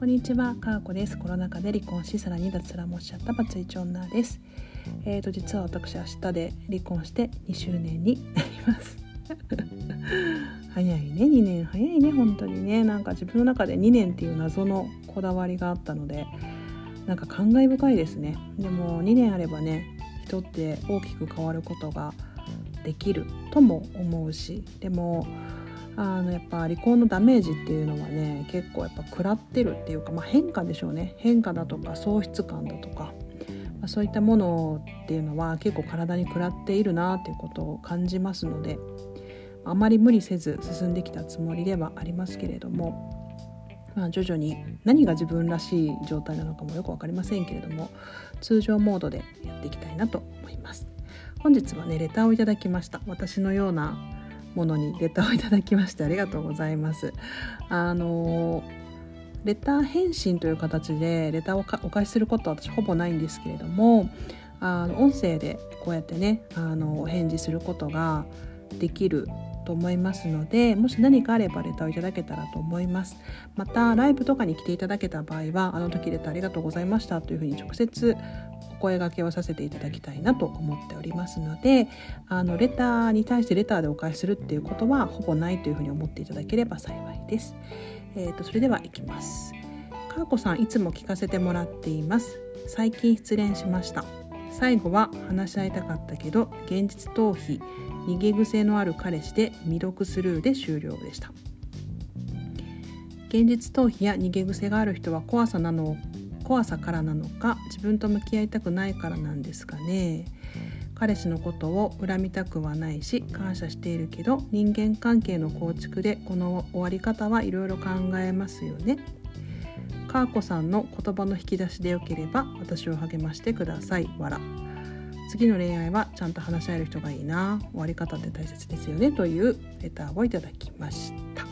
こんにちは、かーこです。コロナ禍で離婚し、さらに脱サラもしちゃったバツイチ女です。えーと、実は私明日で離婚して2周年になります。早いね、2年早いね、本当にね。なんか自分の中で2年っていう謎のこだわりがあったので、なんか感慨深いですね。でも2年あればね、人って大きく変わることができるとも思うし、でも、あのやっぱ離婚のダメージっていうのはね結構やっぱ食らってるっていうか、まあ、変化でしょうね変化だとか喪失感だとか、まあ、そういったものっていうのは結構体に食らっているなっていうことを感じますのであまり無理せず進んできたつもりではありますけれども、まあ、徐々に何が自分らしい状態なのかもよく分かりませんけれども通常モードでやっていきたいなと思います。本日はねレターをいただきました私のようなものにレターをいただきましてありがとうございます。あのレター返信という形でレターをお返しすることは私ほぼないんですけれどもあの音声でこうやってねあのお返事することができると思いますのでもし何かあればレターをいただけたらと思いますまたライブとかに来ていただけた場合はあの時レターありがとうございましたというふうに直接お声がけをさせていただきたいなと思っておりますのであのレターに対してレターでお返しするっていうことはほぼないというふうに思っていただければ幸いです。えーと、それではいきます。かーこさんいつも聞かせてもらっています。最近失恋しました。最後は話し合いたかったけど現実逃避逃げ癖のある彼氏で未読スルーで終了でした。現実逃避や逃げ癖がある人は怖さなの怖さからなのか自分と向き合いたくないからなんですかね。彼氏のことを恨みたくはないし感謝しているけど人間関係の構築でこの終わり方はいろいろ考えますよね。かーこさんの言葉の引き出しでよければ私を励ましてください。わら次の恋愛はちゃんと話し合える人がいいな。終わり方って大切ですよね。というレターをいただきました。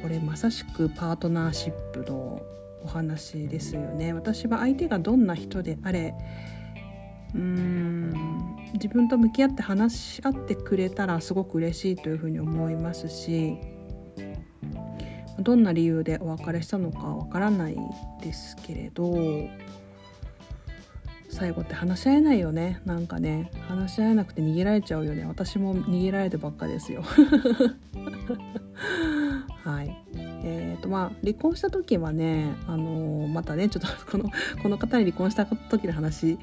これまさしくパートナーシップのお話ですよね。私は相手がどんな人であれうーん自分と向き合って話し合ってくれたらすごく嬉しいというふうに思いますしどんな理由でお別れしたのかわからないですけれど最後って話し合えないよね。なんかね。話し合えなくて逃げられちゃうよね。私も逃げられてばっかですよ。はい。えーとまあ、離婚した時はね、あのー、またねちょっとこのこの方に離婚した時の話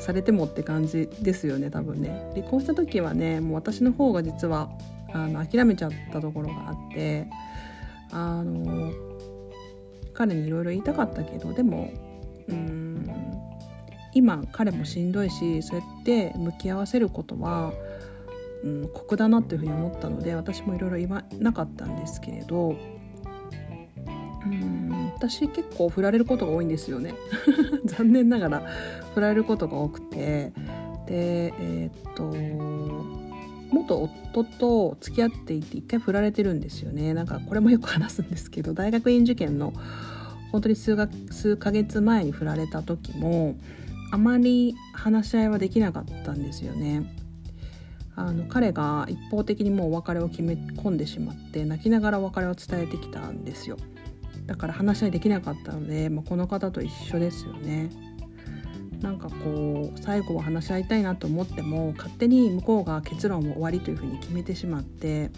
されてもって感じですよね多分ね。離婚した時はねもう私の方が実はあの諦めちゃったところがあってあのー、彼にいろいろ言いたかったけどでもうん今彼もしんどいしそうやって向き合わせることはうん、酷だなっていうふうに思ったので私もいろいろ言わなかったんですけれどうん私結構振られることが多いんですよね。残念ながら振られることが多くて。でえー、っと元夫と付き合っていて一回振られてるんですよね。なんかこれもよく話すんですけど大学院受験の本当に数が数ヶ月前に振られた時もあまり話し合いはできなかったんですよねあの彼が一方的にもうお別れを決め込んでしまって泣きながらお別れを伝えてきたんですよだから話し合いできなかったので、まあ、この方と一緒ですよね。なんかこう最後は話し合いたいなと思っても勝手に向こうが結論を終わりというふうに決めてしまって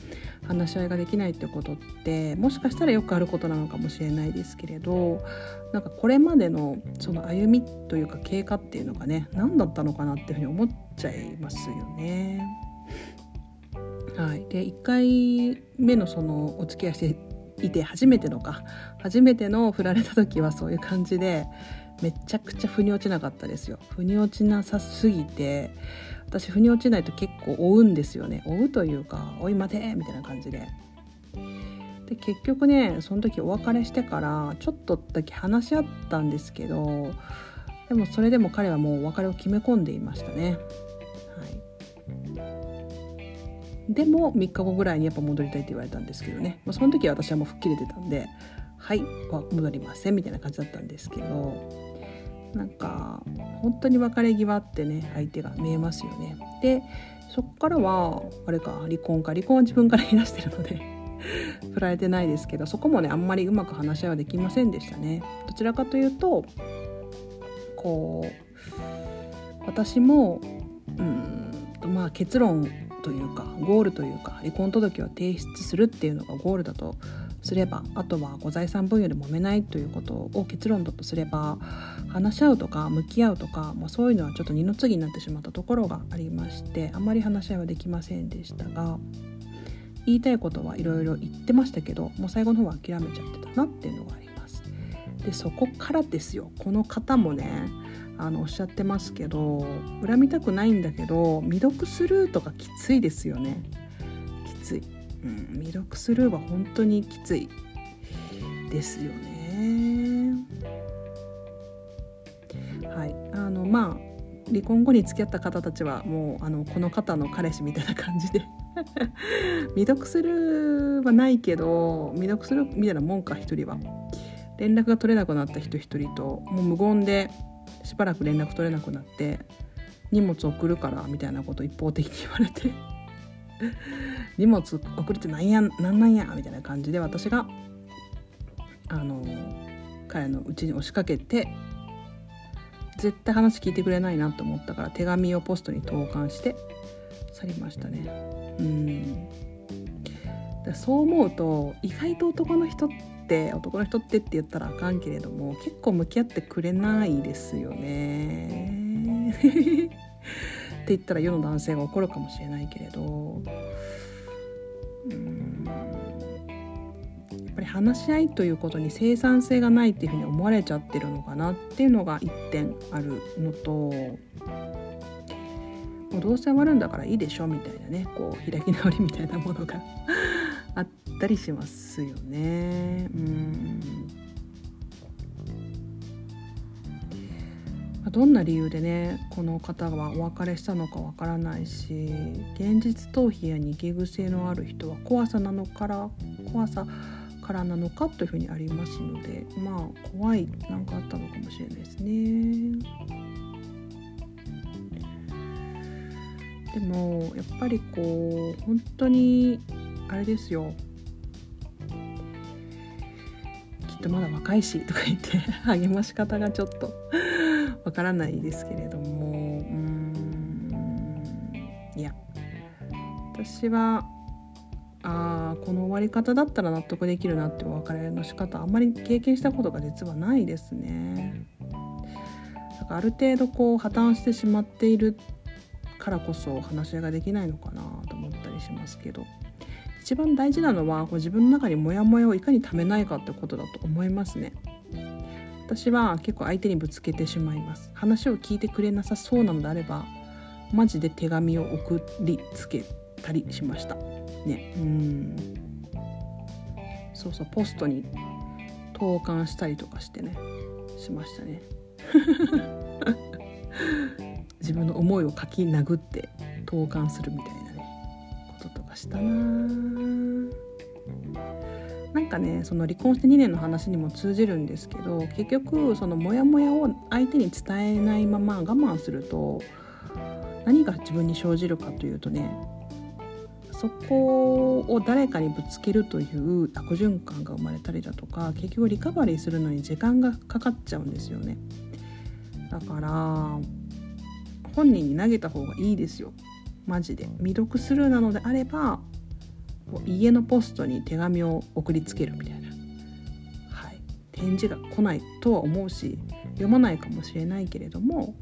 話し合いができないってことってもしかしたらよくあることなのかもしれないですけれどなんかこれまでのその歩みというか経過っていうのがね何だったのかなっていうふうに思っちゃいますよね。はい、で1回目のそのお付き合いしていて初めてのか初めての振られた時はそういう感じでめちゃくちゃ腑に落ちなかったですよ。腑に落ちなさすぎて私腑に落ちないと結構追うんですよね。追うというか追い待てみたいな感じで。で結局ねその時お別れしてからちょっとだけ話し合ったんですけどでもそれでも彼はもうお別れを決め込んでいましたね。でも3日後ぐらいにやっぱ戻りたいって言われたんですけどね、まあ、その時は私はもう吹っ切れてたんで「はい戻りません」みたいな感じだったんですけどなんか本当に別れ際ってね相手が見えますよね。でそっからはあれか離婚か離婚は自分から言い出してるので振られてないですけどそこもねあんまりうまく話し合いはできませんでしたねどちらかというとこう私もうんまあ結論というかゴールというか離婚届を提出するっていうのがゴールだとすればあとはご財産分与で揉めないということを結論だとすれば話し合うとか向き合うとか、まあ、そういうのはちょっと二の次になってしまったところがありましてあまり話し合いはできませんでしたが言いたいことはいろいろ言ってましたけどもう最後の方は諦めちゃってたなっていうのがあります。でそこからですよこの方もねあのおっしゃってますけど恨みたくないんだけど未読スルーとかきついですよねきつい。うん、未読スルーは本当にきついですよね。はい。あのまあ離婚後に付き合った方たちはもうあのこの方の彼氏みたいな感じで。未読するはないけど未読するみたいなもんか一人は。連絡が取れなくなった人一人ともう無言でしばらく連絡取れなくなって荷物送るからみたいなこと一方的に言われて。荷物送るってなんやなんなんやみたいな感じで私があの彼のうちに押しかけて絶対話聞いてくれないなと思ったから手紙をポストに投函して去りましたね。うん。そう思うと意外と男の人って男の人ってって言ったらあかんけれども結構向き合ってくれないですよね。って言ったら世の男性が怒るかもしれないけれどやっぱり話し合いということに生産性がないっていうふうに思われちゃってるのかなっていうのが一点あるのともうどうせ終わるんだからいいでしょみたいなねこう開き直りみたいなものが あったりしますよね。うんどんな理由でねこの方はお別れしたのかわからないし現実逃避や逃げ癖のある人は怖さなのから怖さからなのかというふうにありますのでまあ怖い何かあったのかもしれないですね。でもやっぱりこう本当にあれですよきっとまだ若いしとか言って励まし方がちょっとわからないですけれどもうんいや私はあこの終わり方だったら納得できるなってお別れの仕方あんまり経験したことが実はないですね。だからある程度こう破綻してしまっているからこそ話し合いができないのかなと思ったりしますけど一番大事なのはこう自分の中にモヤモヤをいかにためないかってことだと思いますね。私は結構相手にぶつけてしまいます。話を聞いてくれなさそうなのであればマジで手紙を送りつけたりしました。ね。うん。そうそうポストに投函したりとかしてね。しましたね。自分の思いを書き殴って投函するみたいなね。こととかしたななんかねその離婚して2年の話にも通じるんですけど結局そのモヤモヤを相手に伝えないまま我慢すると何が自分に生じるかというとねそこを誰かにぶつけるという悪循環が生まれたりだとか結局リカバリーするのに時間がかかっちゃうんですよね。だから本人に投げた方がいいですよ。マジで。未読スルーなのであれば家のポストに手紙を送りつけるみたいな、はい、返事が来ないとは思うし読まないかもしれないけれども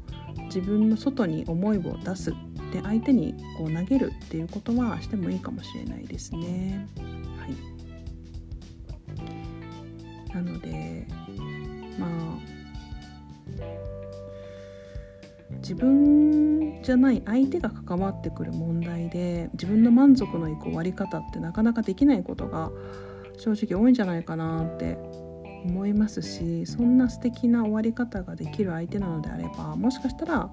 自分の外に思いを出すで相手にこう投げるっていうことはしてもいいかもしれないですね。はい、なのでまあ自分じゃない相手が関わってくる問題で自分の満足のいく終わり方ってなかなかできないことが正直多いんじゃないかなって思いますしそんな素敵な終わり方ができる相手なのであればもしかしたら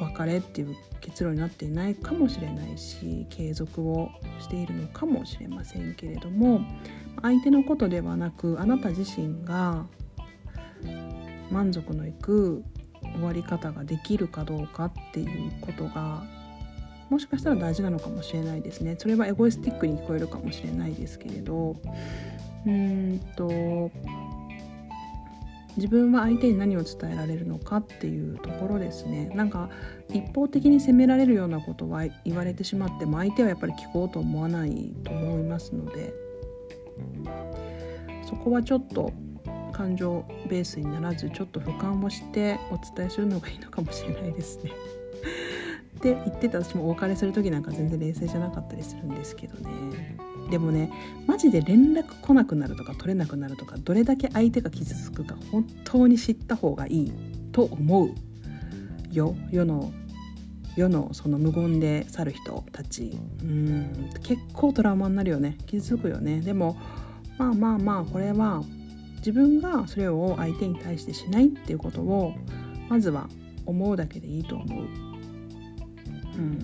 別れっていう結論になっていないかもしれないし継続をしているのかもしれませんけれども相手のことではなくあなた自身が満足のいく終わり方ができるかどうかっていうことが、もしかしたら大事なのかもしれないですね。それはエゴイスティックに聞こえるかもしれないですけれど。うんと自分は相手に何を伝えられるのかっていうところですね。なんか一方的に責められるようなことは言われてしまっても相手はやっぱり聞こうと思わないと思いますので。そこはちょっと感情ベースにならずちょっと俯瞰をしてお伝えするのがいいのかもしれないですね。って言ってた私もお別れする時なんか全然冷静じゃなかったりするんですけどね。でもねマジで連絡来なくなるとか取れなくなるとかどれだけ相手が傷つくか本当に知った方がいいと思うよ。世の世のその無言で去る人たち。うん結構トラウマになるよね。傷つくよね。でもまあまあまあこれは自分がそれを相手に対してしないっていうことをまずは思うだけでいいと思う。うん、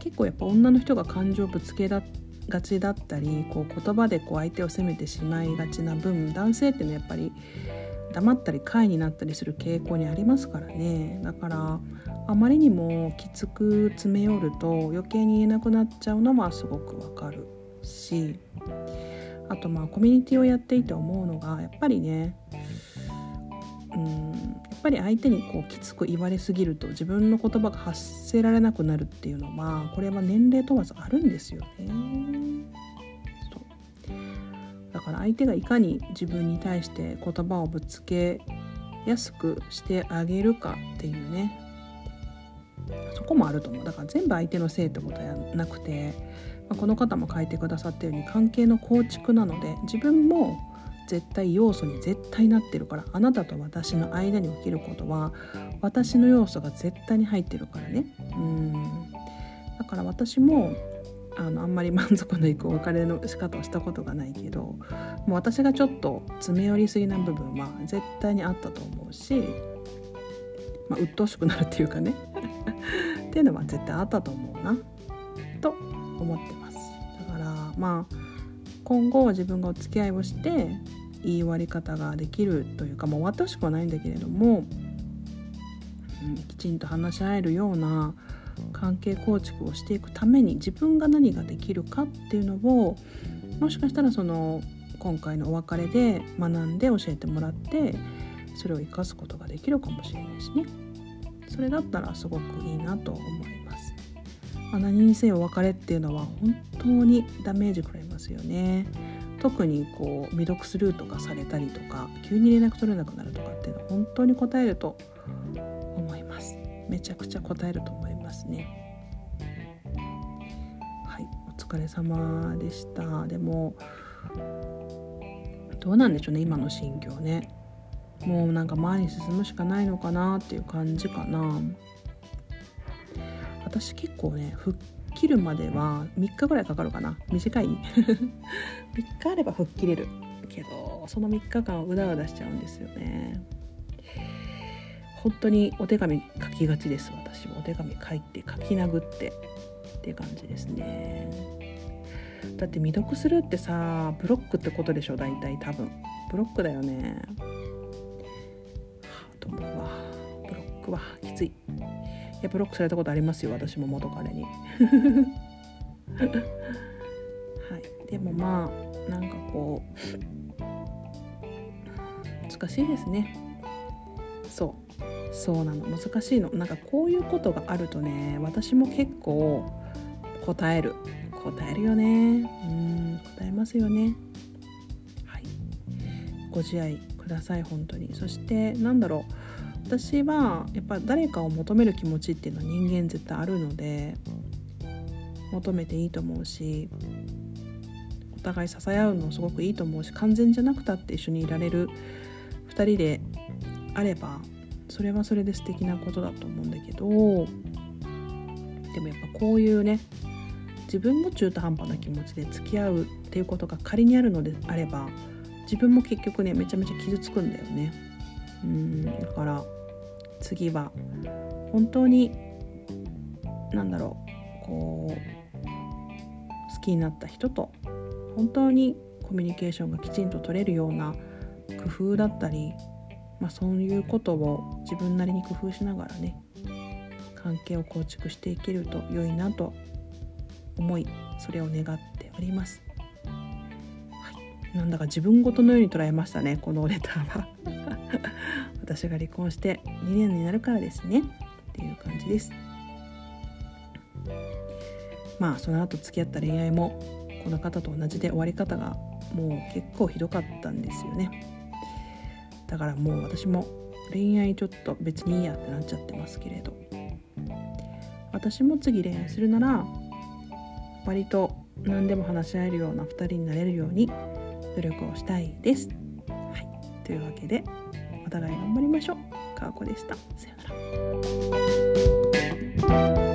結構やっぱ女の人が感情ぶつけだがちだったりこう言葉でこう相手を責めてしまいがちな分男性っていうのはやっぱり黙ったり快になったりする傾向にありますからね。だからあまりにもきつく詰め寄ると余計に言えなくなっちゃうのはすごくわかるし。あとまあコミュニティをやっていて思うのがやっぱりねうんやっぱり相手にこうきつく言われすぎると自分の言葉が発せられなくなるっていうのはこれは年齢問わずあるんですよね。だから相手がいかに自分に対して言葉をぶつけやすくしてあげるかっていうねそこもあると思うだから全部相手のせいってことはなくて、この方も書いてくださったように関係の構築なので自分も絶対要素に絶対なってるからあなたと私の間に起きることは私の要素が絶対に入ってるからね。うん。だから私もあのあんまり満足のいくお別れの仕方をしたことがないけどもう私がちょっと詰め寄りすぎな部分は絶対にあったと思うし、まあ、鬱陶しくなるっていうかね。っていうのは絶対あったと思うな。と思ってます。まあ今後自分がお付き合いをして言い終わり方ができるというかもう終わってほしくはないんだけれども、うん、きちんと話し合えるような関係構築をしていくために自分が何ができるかっていうのをもしかしたらその今回のお別れで学んで教えてもらってそれを生かすことができるかもしれないしね。それだったらすごくいいなと思います、まあ、何にせよ別れっていうのは本当にダメージ食らいますよね。特にこう未読スルーとかされたりとか急に連絡取れなくなるとかっていうのは本当に答えると思います。めちゃくちゃ答えると思いますね。はいお疲れ様でした。でもどうなんでしょうね今の心境ね。もうなんか前に進むしかないのかなっていう感じかな。私結構ね吹っ切るまでは3日ぐらいかかるかな。短い。3日あれば吹っ切れるけどその3日間うだうだしちゃうんですよね。本当にお手紙書きがちです私も。お手紙書いて書き殴ってって感じですね。だって未読するってさブロックってことでしょ大体多分。ブロックだよね。はあと思うわ。ブロックはきつい。やブロックされたことありますよ私も元彼に。はい。でもまあなんかこう難しいですね。そう。そうなの。難しいの。なんかこういうことがあるとね私も結構答える。答えるよね。うん。答えますよね。はい。ご自愛ください本当に。そしてなんだろう私はやっぱ誰かを求める気持ちっていうのは人間絶対あるので求めていいと思うしお互い支え合うのすごくいいと思うし完全じゃなくたって一緒にいられる2人であればそれはそれで素敵なことだと思うんだけどでもやっぱこういうね自分も中途半端な気持ちで付き合うっていうことが仮にあるのであれば自分も結局ねめちゃめちゃ傷つくんだよね。うんだから次は本当に何だろうこう好きになった人と本当にコミュニケーションがきちんと取れるような工夫だったり、まあ、そういうことを自分なりに工夫しながらね関係を構築していけると良いなと思いそれを願っております、なんだか自分ごとのように捉えましたねこのレターは。私が離婚して2年になるからですね。っていう感じです。まあその後付き合った恋愛もこの方と同じで終わり方がもう結構ひどかったんですよね。だからもう私も恋愛ちょっと別にいいやってなっちゃってますけれど。私も次恋愛するなら割と何でも話し合えるような2人になれるように努力をしたいです。はい、というわけでお互い頑張りましょう。かわこでした。さよなら。